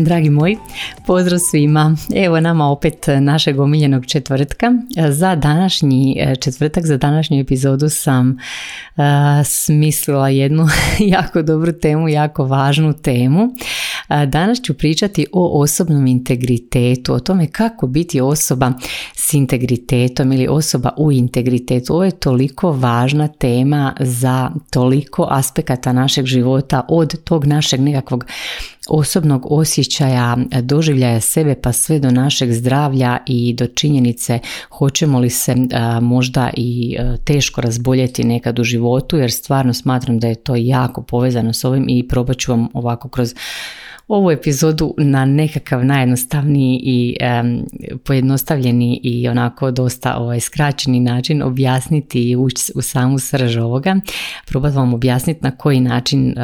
Dragi moji, pozdrav svima. Evo nama opet našeg omiljenog četvrtka. Za današnji e, četvrtak, za današnju epizodu sam uh, smislila jednu jako dobru temu, jako važnu temu. Uh, danas ću pričati o osobnom integritetu, o tome kako biti osoba s integritetom ili osoba u integritetu. Ovo je toliko važna tema za toliko aspekata našeg života od tog našeg nekakvog osobnog osjećaja, doživljaja sebe pa sve do našeg zdravlja i do činjenice hoćemo li se možda i teško razboljeti nekad u životu jer stvarno smatram da je to jako povezano s ovim i probat ću vam ovako kroz ovu epizodu na nekakav najjednostavniji i um, pojednostavljeni i onako dosta ovaj, skraćeni način objasniti i ući u samu srž ovoga. Probat vam objasniti na koji način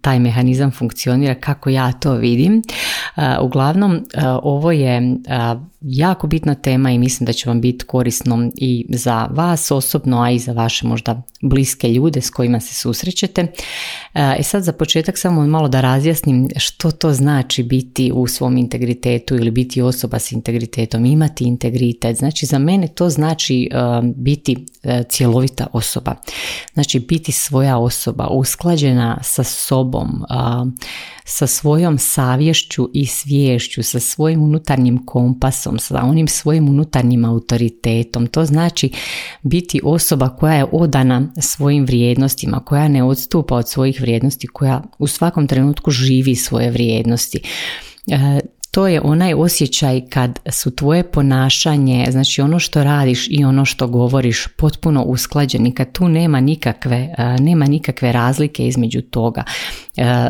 taj mehanizam funkcionira kako ja to vidim. Uglavnom, ovo je jako bitna tema i mislim da će vam biti korisno i za vas osobno, a i za vaše možda bliske ljude s kojima se susrećete. E sad za početak samo malo da razjasnim što to znači biti u svom integritetu ili biti osoba s integritetom, imati integritet. Znači za mene to znači biti cjelovita osoba. Znači biti svoja osoba, usklađena sa sobom, sa svojom savješću i sviješću, sa svojim unutarnjim kompasom, sa onim svojim unutarnjim autoritetom. To znači biti osoba koja je odana svojim vrijednostima, koja ne odstupa od svojih vrijednosti, koja u svakom trenutku živi svoje vrijednosti. E, to je onaj osjećaj kad su tvoje ponašanje, znači ono što radiš i ono što govoriš potpuno usklađeni, kad tu nema nikakve, nema nikakve razlike između toga.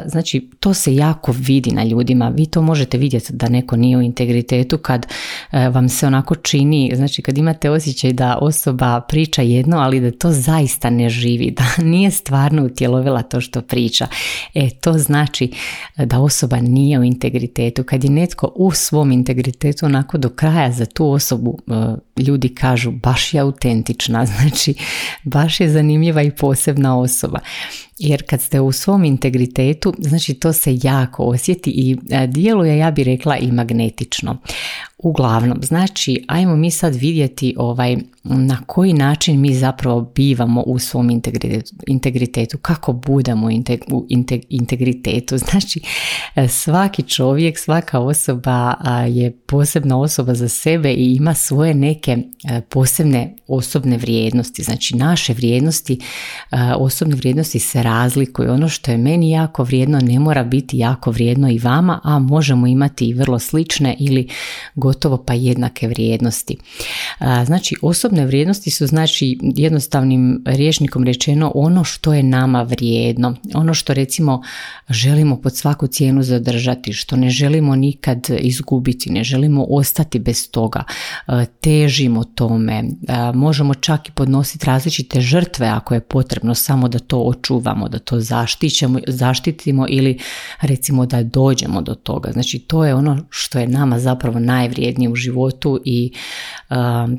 Znači to se jako vidi na ljudima, vi to možete vidjeti da neko nije u integritetu kad vam se onako čini, znači kad imate osjećaj da osoba priča jedno, ali da to zaista ne živi, da nije stvarno utjelovila to što priča. E to znači da osoba nije u integritetu. Kad je u svom integritetu onako do kraja za tu osobu e, ljudi kažu baš je autentična, znači baš je zanimljiva i posebna osoba. Jer kad ste u svom integritetu, znači to se jako osjeti i e, djeluje, ja bih rekla, i magnetično. Uglavnom, znači, ajmo mi sad vidjeti ovaj, na koji način mi zapravo bivamo u svom integritetu, kako budemo u integritetu. Znači, e, svaki čovjek, svaka osoba je posebna osoba za sebe i ima svoje neke e, posebne osobne vrijednosti. Znači, naše vrijednosti, osobne vrijednosti se razlikuju. Ono što je meni jako vrijedno ne mora biti jako vrijedno i vama, a možemo imati i vrlo slične ili gotovo pa jednake vrijednosti. Znači, osobne vrijednosti su znači jednostavnim rječnikom rečeno ono što je nama vrijedno, ono što recimo želimo pod svaku cijenu zadržati, što ne želimo nikad izgubiti, ne želimo ostati bez toga, težimo tome, možemo čak i podnositi različite žrtve ako je potrebno samo da to očuvamo, da to zaštićemo, zaštitimo ili recimo da dođemo do toga. Znači to je ono što je nama zapravo najvrijednije u životu i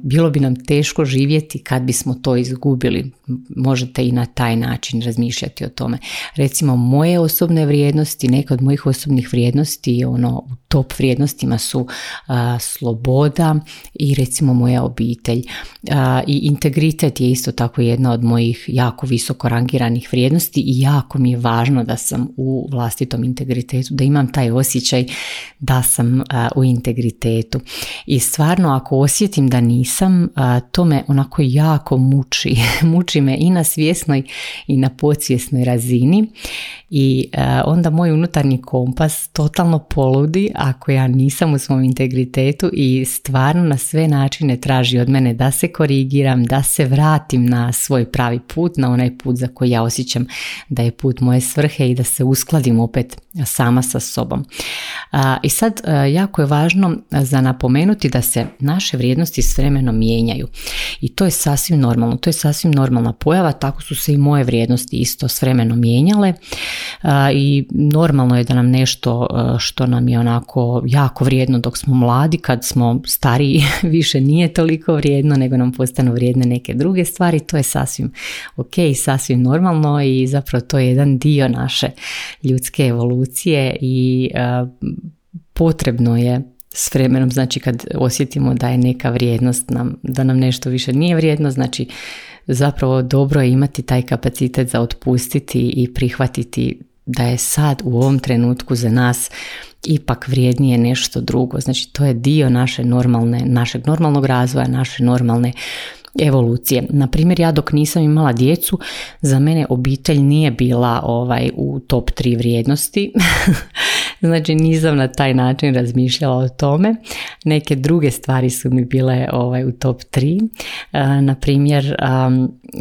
bilo bi nam teško živjeti kad bismo to izgubili. Možete i na taj način razmišljati o tome. Recimo moje osobne vrijednosti, neke od mojih osobnih vrijednosti ono u top vrijednostima su sloboda i recimo moja obitelj. I integritet je isto tako jedna od mojih jako visoko rangiranih vrijednosti i jako mi je važno da sam u vlastitom integritetu, da imam taj osjećaj da sam u integritetu. I stvarno ako osjetim da nisam, to me onako jako muči. muči me i na svjesnoj i na podsvjesnoj razini i onda moj unutarnji kompas totalno poludi ako ja nisam u svom integritetu i stvarno na sve načine traži od mene da se korigiram, da se vratim na svoj pravi put, na onaj put za koji ja osjećam da je put moje svrhe i da se uskladim opet sama sa sobom. I sad jako je važno za napomenuti da se naše vrijednosti s vremenom mijenjaju. I to je sasvim normalno, to je sasvim normalna pojava, tako su se i moje vrijednosti isto s vremenom mijenjale i normalno je da nam nešto što nam je onako jako vrijedno dok smo mladi, kad smo stariji više nije toliko vrijedno nego nam postanu vrijedne neke druge stvari, to je sasvim ok, sasvim normalno i zapravo to je jedan dio naše ljudske evolucije i potrebno je s vremenom, znači kad osjetimo da je neka vrijednost nam, da nam nešto više nije vrijedno, znači zapravo dobro je imati taj kapacitet za otpustiti i prihvatiti da je sad u ovom trenutku za nas ipak vrijednije nešto drugo. Znači to je dio naše normalne, našeg normalnog razvoja, naše normalne evolucije. Na primjer, ja dok nisam imala djecu, za mene obitelj nije bila ovaj u top 3 vrijednosti. znači nisam na taj način razmišljala o tome. Neke druge stvari su mi bile ovaj, u top 3. E, na primjer,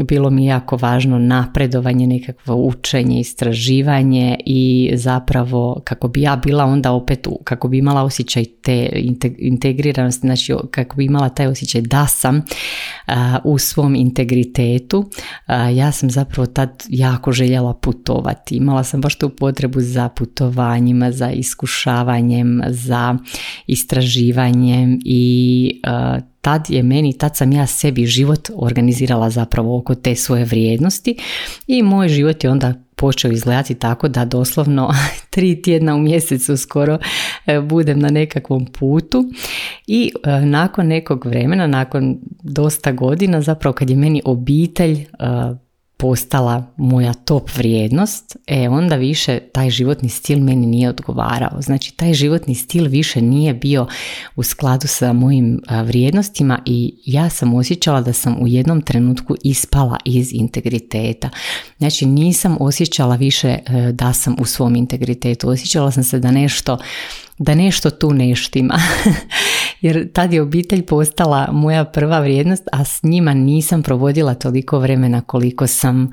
bilo mi jako važno napredovanje, nekakvo učenje, istraživanje i zapravo kako bi ja bila onda opet, kako bi imala osjećaj te integriranosti, znači kako bi imala taj osjećaj da sam u svom integritetu, ja sam zapravo tad jako željela putovati. Imala sam baš tu potrebu za putovanjima, za iskušavanjem, za istraživanjem i tad je meni, tad sam ja sebi život organizirala zapravo oko te svoje vrijednosti i moj život je onda počeo izgledati tako da doslovno tri tjedna u mjesecu skoro e, budem na nekakvom putu i e, nakon nekog vremena, nakon dosta godina zapravo kad je meni obitelj e, postala moja top vrijednost, e onda više taj životni stil meni nije odgovarao. Znači taj životni stil više nije bio u skladu sa mojim vrijednostima i ja sam osjećala da sam u jednom trenutku ispala iz integriteta. Znači nisam osjećala više e, da sam u svom integritetu. Osjećala sam se da nešto da nešto tu neštima. Jer tad je obitelj postala moja prva vrijednost, a s njima nisam provodila toliko vremena koliko sam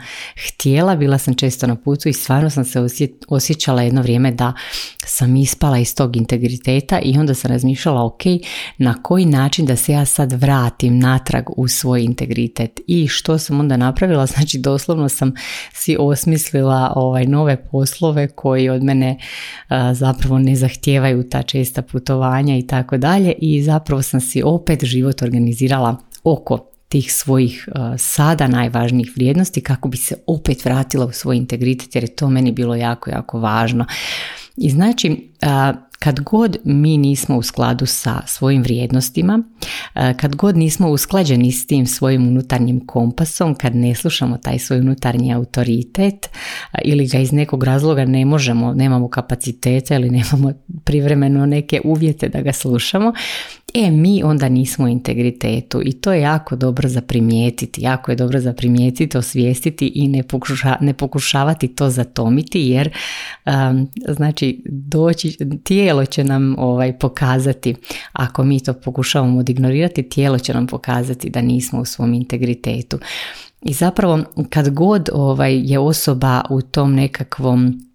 htjela. Bila sam često na putu i stvarno sam se osjećala jedno vrijeme da sam ispala iz tog integriteta i onda sam razmišljala ok, na koji način da se ja sad vratim natrag u svoj integritet. I što sam onda napravila? Znači doslovno sam si osmislila ovaj nove poslove koji od mene zapravo ne zahtijevaju ta česta putovanja i tako dalje i zapravo sam si opet život organizirala oko tih svojih uh, sada najvažnijih vrijednosti kako bi se opet vratila u svoj integritet jer je to meni bilo jako, jako važno. I znači, kad god mi nismo u skladu sa svojim vrijednostima, kad god nismo usklađeni s tim svojim unutarnjim kompasom, kad ne slušamo taj svoj unutarnji autoritet ili ga iz nekog razloga ne možemo, nemamo kapacitete ili nemamo privremeno neke uvjete da ga slušamo, e mi onda nismo u integritetu. I to je jako dobro za primijetiti, jako je dobro za primijetiti, osvijestiti i ne, ne pokušavati to zatomiti jer znači doći, tijelo će nam ovaj, pokazati, ako mi to pokušavamo odignorirati, tijelo će nam pokazati da nismo u svom integritetu. I zapravo kad god ovaj, je osoba u tom nekakvom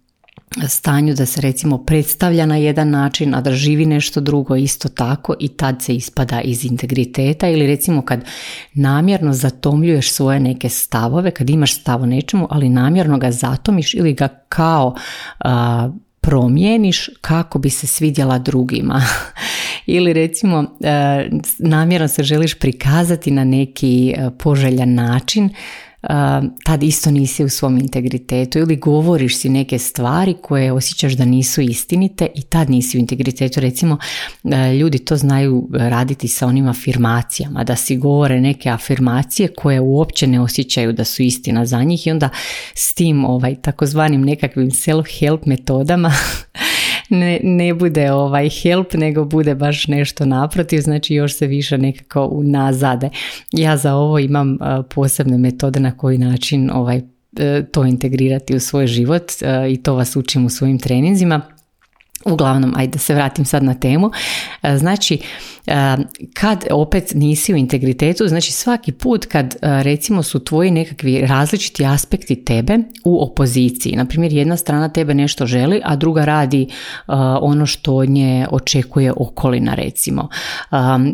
stanju da se recimo predstavlja na jedan način, a da živi nešto drugo isto tako i tad se ispada iz integriteta ili recimo kad namjerno zatomljuješ svoje neke stavove, kad imaš stav o nečemu, ali namjerno ga zatomiš ili ga kao promijeniš kako bi se svidjela drugima. ili recimo namjerno se želiš prikazati na neki poželjan način tad isto nisi u svom integritetu ili govoriš si neke stvari koje osjećaš da nisu istinite i tad nisi u integritetu. Recimo, ljudi to znaju raditi sa onim afirmacijama, da si govore neke afirmacije koje uopće ne osjećaju da su istina za njih i onda s tim ovaj, takozvanim nekakvim self-help metodama ne, ne bude ovaj help, nego bude baš nešto naprotiv, znači još se više nekako unazade. Ja za ovo imam posebne metode na koji način ovaj e, to integrirati u svoj život e, i to vas učim u svojim treninzima Uglavnom, ajde da se vratim sad na temu. E, znači, e, kad opet nisi u integritetu, znači svaki put kad e, recimo su tvoji nekakvi različiti aspekti tebe u opoziciji. Naprimjer, jedna strana tebe nešto želi, a druga radi ono što nje očekuje okolina recimo.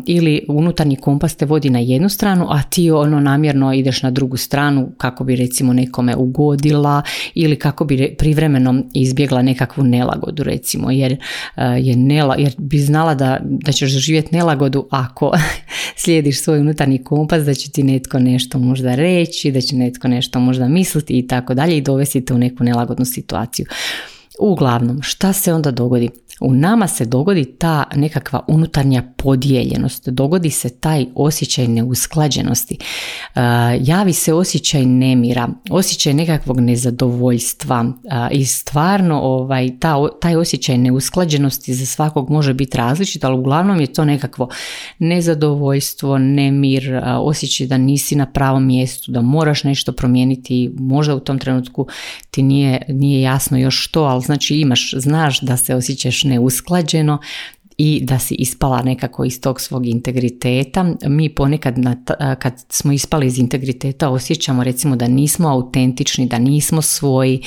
Ili unutarnji kompas te vodi na jednu stranu, a ti ono namjerno ideš na drugu stranu kako bi recimo nekome ugodila ili kako bi privremeno izbjegla nekakvu nelagodu recimo jer, eh, je nela, jer bi znala da, da ćeš doživjeti nelagodu ako slijediš svoj unutarnji kompas, da će ti netko nešto možda reći, da će netko nešto možda misliti i tako dalje i dovesti te u neku nelagodnu situaciju. Uglavnom, šta se onda dogodi? U nama se dogodi ta nekakva unutarnja podijeljenost, dogodi se taj osjećaj neusklađenosti, javi se osjećaj nemira, osjećaj nekakvog nezadovoljstva i stvarno ovaj, ta, taj osjećaj neusklađenosti za svakog može biti različit, ali uglavnom je to nekakvo nezadovoljstvo, nemir, osjećaj da nisi na pravom mjestu, da moraš nešto promijeniti, možda u tom trenutku ti nije, nije jasno još što, ali znači imaš, znaš da se osjećaš neusklađeno i da si ispala nekako iz tog svog integriteta. Mi ponekad kad smo ispali iz integriteta osjećamo recimo da nismo autentični, da nismo svoji.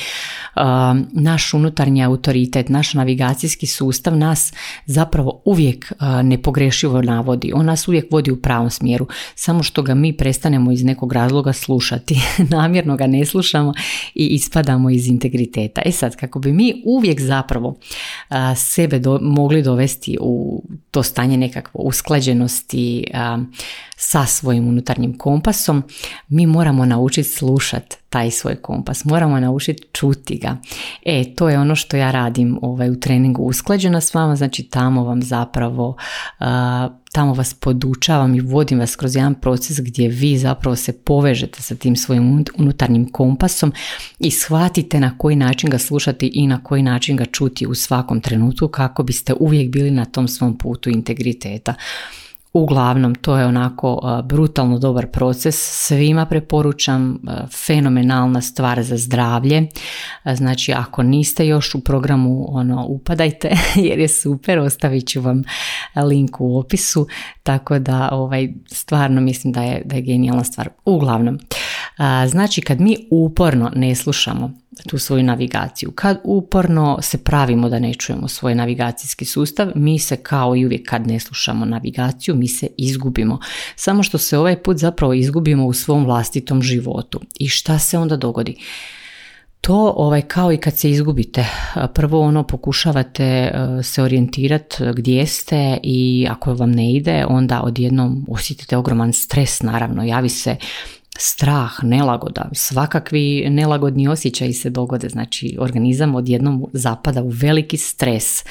Naš unutarnji autoritet, naš navigacijski sustav nas zapravo uvijek nepogrešivo navodi. On nas uvijek vodi u pravom smjeru. Samo što ga mi prestanemo iz nekog razloga slušati. Namjerno ga ne slušamo i ispadamo iz integriteta. E sad, kako bi mi uvijek zapravo sebe mogli dovesti u to stanje nekakvo usklađenosti sa svojim unutarnjim kompasom, mi moramo naučiti slušati taj svoj kompas, moramo naučiti čuti ga. E, to je ono što ja radim ovaj, u treningu usklađena s vama, znači tamo vam zapravo tamo vas podučavam i vodim vas kroz jedan proces gdje vi zapravo se povežete sa tim svojim unutarnjim kompasom i shvatite na koji način ga slušati i na koji način ga čuti u svakom trenutku kako biste uvijek bili na tom svom putu integriteta. Uglavnom, to je onako brutalno dobar proces, svima preporučam, fenomenalna stvar za zdravlje, znači ako niste još u programu, ono, upadajte jer je super, ostavit ću vam link u opisu, tako da ovaj, stvarno mislim da je, da je genijalna stvar. Uglavnom, znači kad mi uporno ne slušamo tu svoju navigaciju. Kad uporno se pravimo da ne čujemo svoj navigacijski sustav, mi se kao i uvijek kad ne slušamo navigaciju, mi se izgubimo. Samo što se ovaj put zapravo izgubimo u svom vlastitom životu. I šta se onda dogodi? To ovaj, kao i kad se izgubite, prvo ono pokušavate e, se orijentirati gdje ste i ako vam ne ide, onda odjednom osjetite ogroman stres, naravno, javi se strah, nelagoda, svakakvi nelagodni osjećaji se dogode, znači organizam odjednom zapada u veliki stres.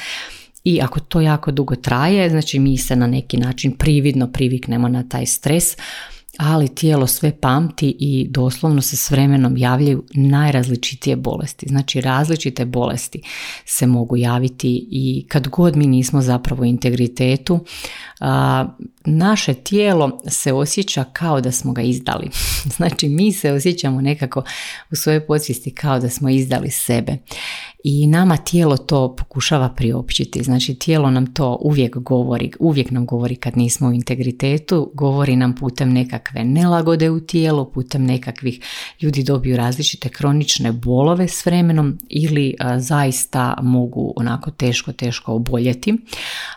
I ako to jako dugo traje, znači mi se na neki način prividno priviknemo na taj stres, ali tijelo sve pamti i doslovno se s vremenom javljaju najrazličitije bolesti. Znači različite bolesti se mogu javiti i kad god mi nismo zapravo u integritetu, naše tijelo se osjeća kao da smo ga izdali. Znači mi se osjećamo nekako u svojoj podsvijesti kao da smo izdali sebe. I nama tijelo to pokušava priopćiti. Znači tijelo nam to uvijek govori, uvijek nam govori kad nismo u integritetu, govori nam putem nekakve nelagode u tijelu, putem nekakvih ljudi dobiju različite kronične bolove s vremenom ili zaista mogu onako teško, teško oboljeti.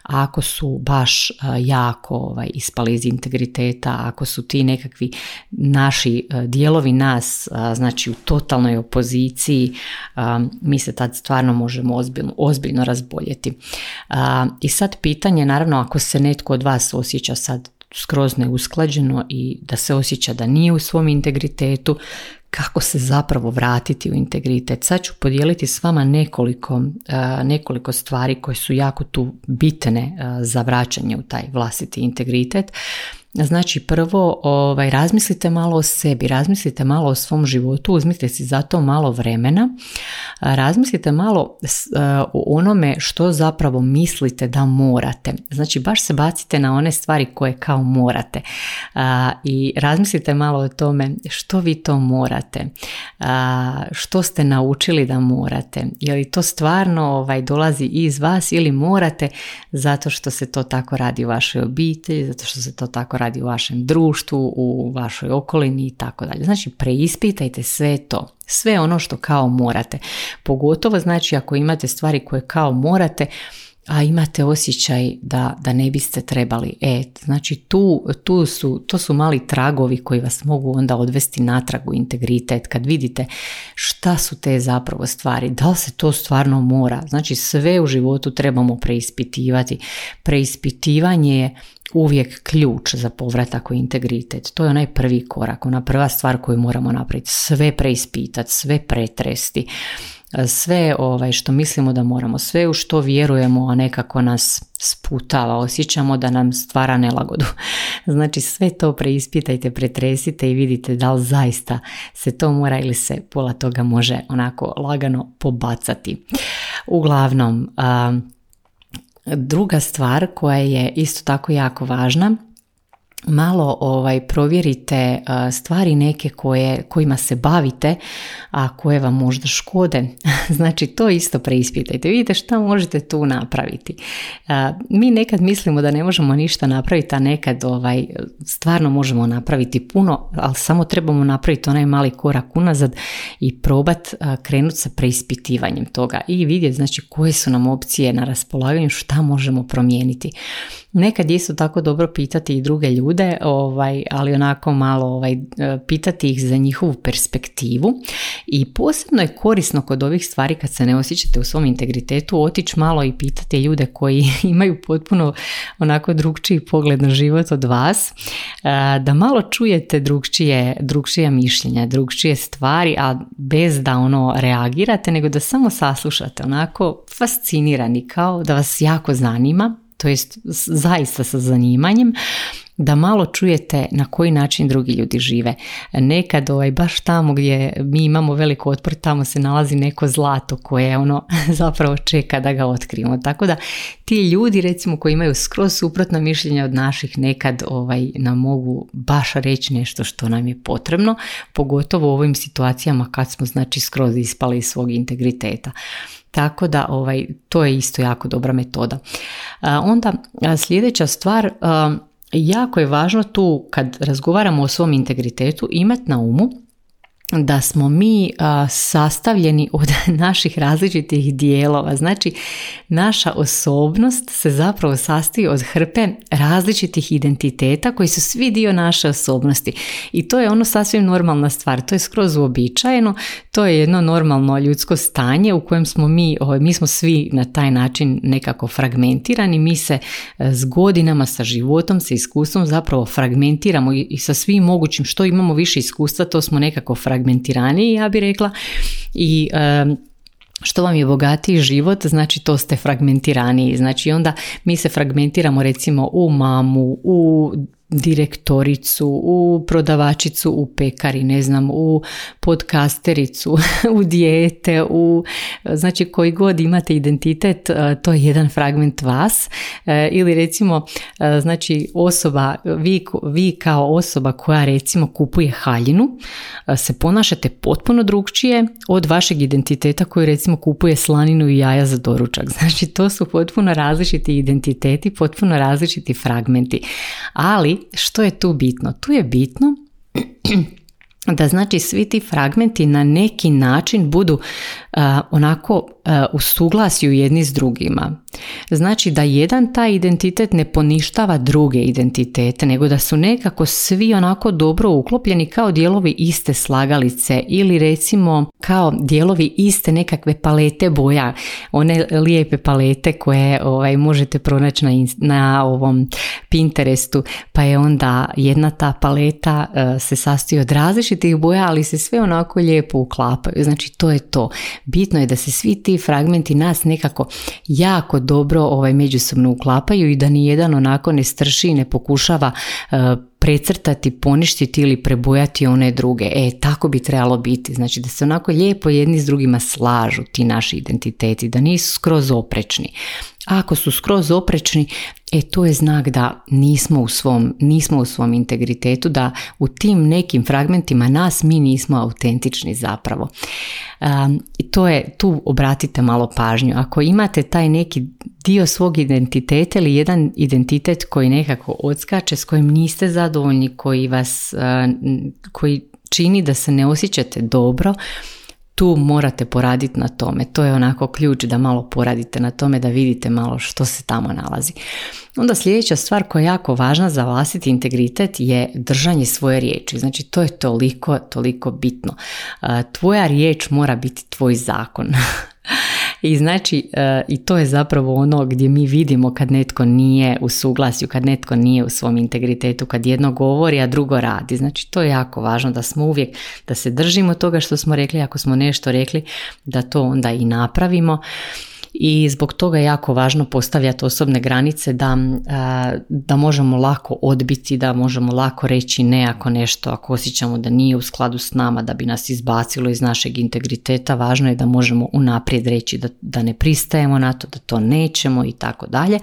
A ako su baš jako ovaj, ispali iz integriteta, ako su ti nekakvi naši dijelovi nas, znači u totalnoj opoziciji, mi se tad stvarno možemo ozbiljno, ozbiljno razboljeti. I sad pitanje, naravno, ako se netko od vas osjeća sad skroz neusklađeno i da se osjeća da nije u svom integritetu, kako se zapravo vratiti u integritet. Sad ću podijeliti s vama nekoliko, nekoliko stvari koje su jako tu bitne za vraćanje u taj vlastiti integritet. Znači prvo ovaj, razmislite malo o sebi, razmislite malo o svom životu, uzmite si za to malo vremena razmislite malo o onome što zapravo mislite da morate. Znači baš se bacite na one stvari koje kao morate i razmislite malo o tome što vi to morate, što ste naučili da morate, je li to stvarno ovaj, dolazi iz vas ili morate zato što se to tako radi u vašoj obitelji, zato što se to tako radi u vašem društvu, u vašoj okolini i tako dalje. Znači preispitajte sve to, sve ono što kao morate. Pogotovo znači ako imate stvari koje kao morate, a imate osjećaj da, da ne biste trebali. E, znači tu, tu su, to su mali tragovi koji vas mogu onda odvesti natrag u integritet kad vidite šta su te zapravo stvari, da li se to stvarno mora. Znači sve u životu trebamo preispitivati. Preispitivanje je uvijek ključ za povratak u integritet. To je onaj prvi korak, ona prva stvar koju moramo napraviti. Sve preispitati, sve pretresti sve ovaj, što mislimo da moramo, sve u što vjerujemo, a nekako nas sputava, osjećamo da nam stvara nelagodu. Znači sve to preispitajte, pretresite i vidite da li zaista se to mora ili se pola toga može onako lagano pobacati. Uglavnom, druga stvar koja je isto tako jako važna malo ovaj provjerite stvari neke koje, kojima se bavite, a koje vam možda škode. znači to isto preispitajte. Vidite šta možete tu napraviti. Mi nekad mislimo da ne možemo ništa napraviti, a nekad ovaj, stvarno možemo napraviti puno, ali samo trebamo napraviti onaj mali korak unazad i probat krenuti sa preispitivanjem toga i vidjeti znači koje su nam opcije na raspolaganju, šta možemo promijeniti. Nekad je isto tako dobro pitati i druge ljude, ovaj, ali onako malo ovaj, pitati ih za njihovu perspektivu. I posebno je korisno kod ovih stvari kad se ne osjećate u svom integritetu otići malo i pitati ljude koji imaju potpuno onako drugčiji pogled na život od vas, da malo čujete drugčije, drugčije mišljenja, drugčije stvari, a bez da ono reagirate, nego da samo saslušate onako fascinirani kao da vas jako zanima to jest zaista sa zanimanjem, da malo čujete na koji način drugi ljudi žive. Nekad ovaj, baš tamo gdje mi imamo veliko otpor, tamo se nalazi neko zlato koje ono zapravo čeka da ga otkrijemo. Tako da ti ljudi recimo koji imaju skroz suprotno mišljenje od naših nekad ovaj, nam mogu baš reći nešto što nam je potrebno, pogotovo u ovim situacijama kad smo znači skroz ispali iz svog integriteta. Tako da ovaj, to je isto jako dobra metoda. Onda sljedeća stvar, jako je važno tu kad razgovaramo o svom integritetu imati na umu da smo mi sastavljeni od naših različitih dijelova. Znači, naša osobnost se zapravo sastoji od hrpe različitih identiteta koji su svi dio naše osobnosti. I to je ono sasvim normalna stvar. To je skroz uobičajeno. To je jedno normalno ljudsko stanje u kojem smo mi, mi smo svi na taj način nekako fragmentirani. Mi se e, s godinama, sa životom, sa iskustvom zapravo fragmentiramo i sa svim mogućim što imamo više iskustva, to smo nekako fragmentirani fragmentiraniji, ja bih rekla, i što vam je bogatiji život, znači to ste fragmentiraniji. Znači onda mi se fragmentiramo recimo u mamu, u direktoricu, u prodavačicu u pekari, ne znam, u podcastericu, u dijete, u, znači koji god imate identitet, e, to je jedan fragment vas e, ili recimo, e, znači osoba, vi, vi kao osoba koja recimo kupuje haljinu, se ponašate potpuno drugčije od vašeg identiteta koji recimo kupuje slaninu i jaja za doručak. Znači to su potpuno različiti identiteti, potpuno različiti fragmenti, ali što je tu bitno? Tu je bitno da znači svi ti fragmenti na neki način budu onako u suglasju jedni s drugima. Znači da jedan taj identitet ne poništava druge identitete, nego da su nekako svi onako dobro uklopljeni kao dijelovi iste slagalice ili recimo kao dijelovi iste nekakve palete boja, one lijepe palete koje ovaj, možete pronaći na, na ovom Pinterestu, pa je onda jedna ta paleta se sastoji od različitih različitih boja, ali se sve onako lijepo uklapaju. Znači to je to. Bitno je da se svi ti fragmenti nas nekako jako dobro ovaj međusobno uklapaju i da ni jedan onako ne strši i ne pokušava uh, precrtati, poništiti ili prebojati one druge. E, tako bi trebalo biti. Znači da se onako lijepo jedni s drugima slažu ti naši identiteti, da nisu skroz oprečni. Ako su skroz oprečni, e to je znak da nismo u svom, nismo u svom integritetu, da u tim nekim fragmentima nas mi nismo autentični zapravo. I to je, tu obratite malo pažnju. Ako imate taj neki dio svog identiteta ili jedan identitet koji nekako odskače, s kojim niste zadovoljni, koji vas, koji čini da se ne osjećate dobro, tu morate poraditi na tome. To je onako ključ da malo poradite na tome, da vidite malo što se tamo nalazi. Onda sljedeća stvar koja je jako važna za vlastiti integritet je držanje svoje riječi. Znači to je toliko, toliko bitno. Tvoja riječ mora biti tvoj zakon. I znači, e, i to je zapravo ono gdje mi vidimo kad netko nije u suglasju, kad netko nije u svom integritetu, kad jedno govori, a drugo radi. Znači, to je jako važno da smo uvijek, da se držimo toga što smo rekli, ako smo nešto rekli, da to onda i napravimo i zbog toga je jako važno postavljati osobne granice da, da možemo lako odbiti, da možemo lako reći ne ako nešto, ako osjećamo da nije u skladu s nama, da bi nas izbacilo iz našeg integriteta, važno je da možemo unaprijed reći da, da ne pristajemo na to, da to nećemo i tako dalje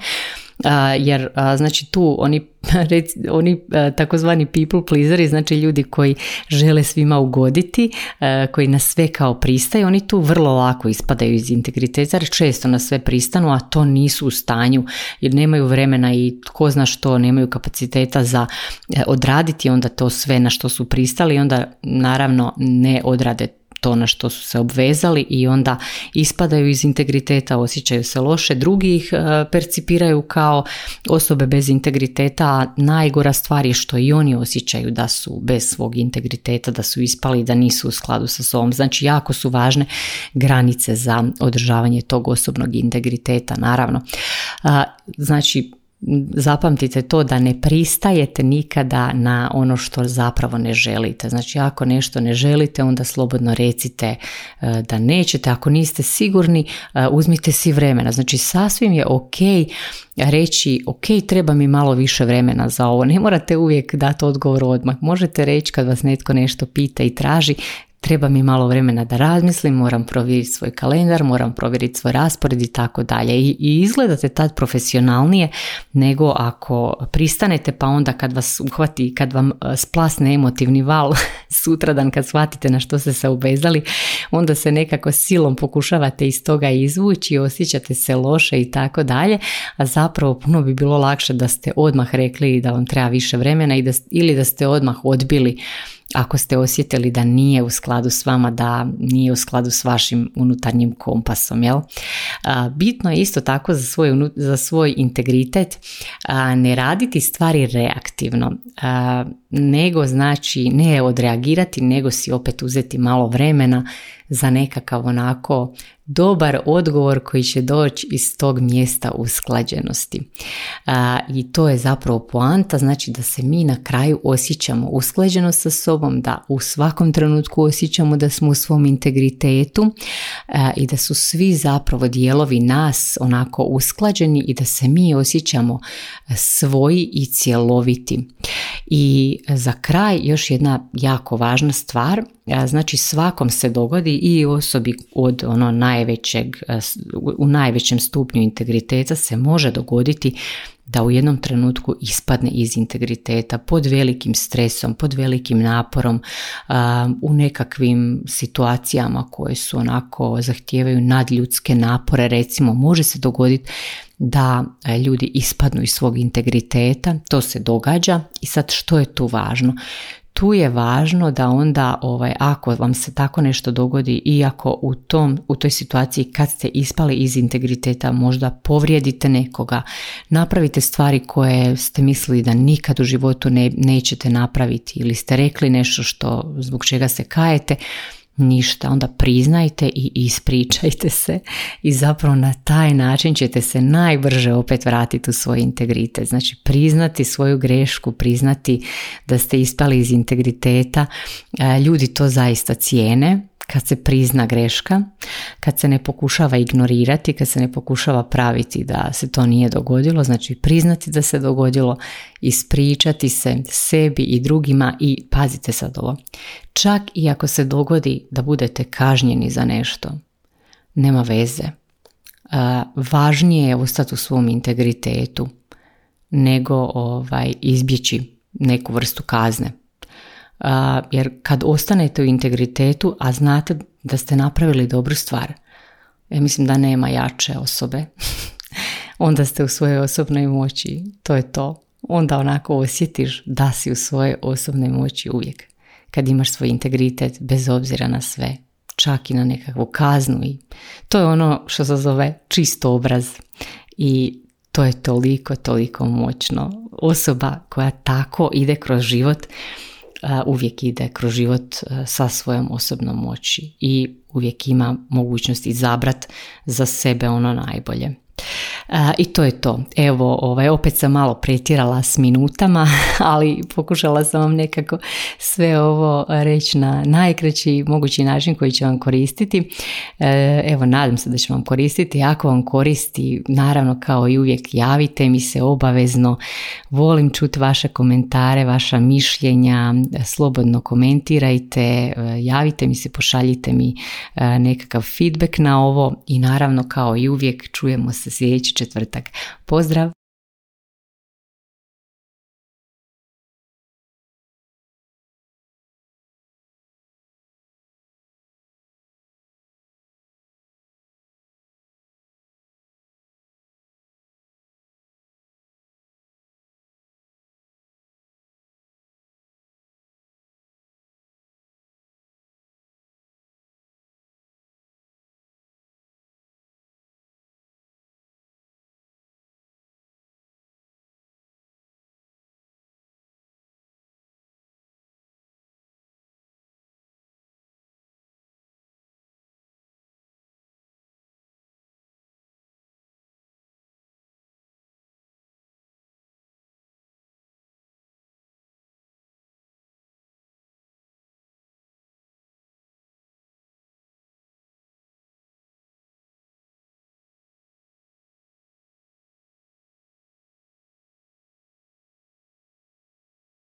jer znači tu oni, oni takozvani people pleaseri, znači ljudi koji žele svima ugoditi, koji na sve kao pristaju, oni tu vrlo lako ispadaju iz integriteta jer često na sve pristanu, a to nisu u stanju jer nemaju vremena i tko zna što, nemaju kapaciteta za e, odraditi onda to sve na što su pristali i onda naravno ne odrade to na što su se obvezali i onda ispadaju iz integriteta, osjećaju se loše, drugi ih e, percipiraju kao osobe bez integriteta, a najgora stvar je što i oni osjećaju da su bez svog integriteta, da su ispali i da nisu u skladu sa sobom. Znači jako su važne granice za održavanje tog osobnog integriteta, naravno. Znači zapamtite to da ne pristajete nikada na ono što zapravo ne želite. Znači ako nešto ne želite onda slobodno recite e, da nećete. Ako niste sigurni e, uzmite si vremena. Znači sasvim je ok reći ok treba mi malo više vremena za ovo. Ne morate uvijek dati odgovor odmah. Možete reći kad vas netko nešto pita i traži treba mi malo vremena da razmislim, moram provjeriti svoj kalendar, moram provjeriti svoj raspored i tako dalje. I izgledate tad profesionalnije nego ako pristanete pa onda kad vas uhvati, kad vam e, splasne emotivni val sutradan kad shvatite na što ste se obvezali, onda se nekako silom pokušavate iz toga izvući, osjećate se loše i tako dalje, a zapravo puno bi bilo lakše da ste odmah rekli da vam treba više vremena i da, ili da ste odmah odbili ako ste osjetili da nije u skladu s vama, da nije u skladu s vašim unutarnjim kompasom. Jel? Bitno je isto tako za svoj, za svoj integritet ne raditi stvari reaktivno, nego znači ne odreagirati, nego si opet uzeti malo vremena za nekakav onako dobar odgovor koji će doći iz tog mjesta usklađenosti. I to je zapravo poanta, znači da se mi na kraju osjećamo usklađeno sa sobom, da u svakom trenutku osjećamo da smo u svom integritetu i da su svi zapravo dijelovi nas onako usklađeni i da se mi osjećamo svoji i cjeloviti. I za kraj još jedna jako važna stvar, znači svakom se dogodi i osobi od ono najvećeg, u najvećem stupnju integriteta se može dogoditi da u jednom trenutku ispadne iz integriteta pod velikim stresom, pod velikim naporom, u nekakvim situacijama koje su onako zahtijevaju nadljudske napore, recimo može se dogoditi da e, ljudi ispadnu iz svog integriteta, to se događa i sad što je tu važno? Tu je važno da onda ovaj, ako vam se tako nešto dogodi i ako u, tom, u toj situaciji kad ste ispali iz integriteta možda povrijedite nekoga, napravite stvari koje ste mislili da nikad u životu ne, nećete napraviti ili ste rekli nešto što zbog čega se kajete, ništa, onda priznajte i ispričajte se i zapravo na taj način ćete se najbrže opet vratiti u svoj integritet. Znači priznati svoju grešku, priznati da ste ispali iz integriteta, e, ljudi to zaista cijene, kad se prizna greška, kad se ne pokušava ignorirati, kad se ne pokušava praviti da se to nije dogodilo, znači priznati da se dogodilo, ispričati se sebi i drugima i pazite sad ovo. Čak i ako se dogodi da budete kažnjeni za nešto, nema veze. Važnije je ostati u svom integritetu nego ovaj, izbjeći neku vrstu kazne jer kad ostanete u integritetu, a znate da ste napravili dobru stvar, ja mislim da nema jače osobe, onda ste u svojoj osobnoj moći, to je to. Onda onako osjetiš da si u svojoj osobnoj moći uvijek. Kad imaš svoj integritet bez obzira na sve, čak i na nekakvu kaznu i to je ono što se zove čisto obraz i to je toliko, toliko moćno. Osoba koja tako ide kroz život, uvijek ide kroz život sa svojom osobnom moći i uvijek ima mogućnost izabrat za sebe ono najbolje. I to je to. Evo, ovaj, opet sam malo pretjerala s minutama, ali pokušala sam vam nekako sve ovo reći na najkraći mogući način koji će vam koristiti. E, evo, nadam se da će vam koristiti. Ako vam koristi, naravno kao i uvijek javite mi se obavezno. Volim čuti vaše komentare, vaša mišljenja, slobodno komentirajte, e, javite mi se, pošaljite mi e, nekakav feedback na ovo i naravno kao i uvijek čujemo se sljedeći četvrtak. Pozdrav!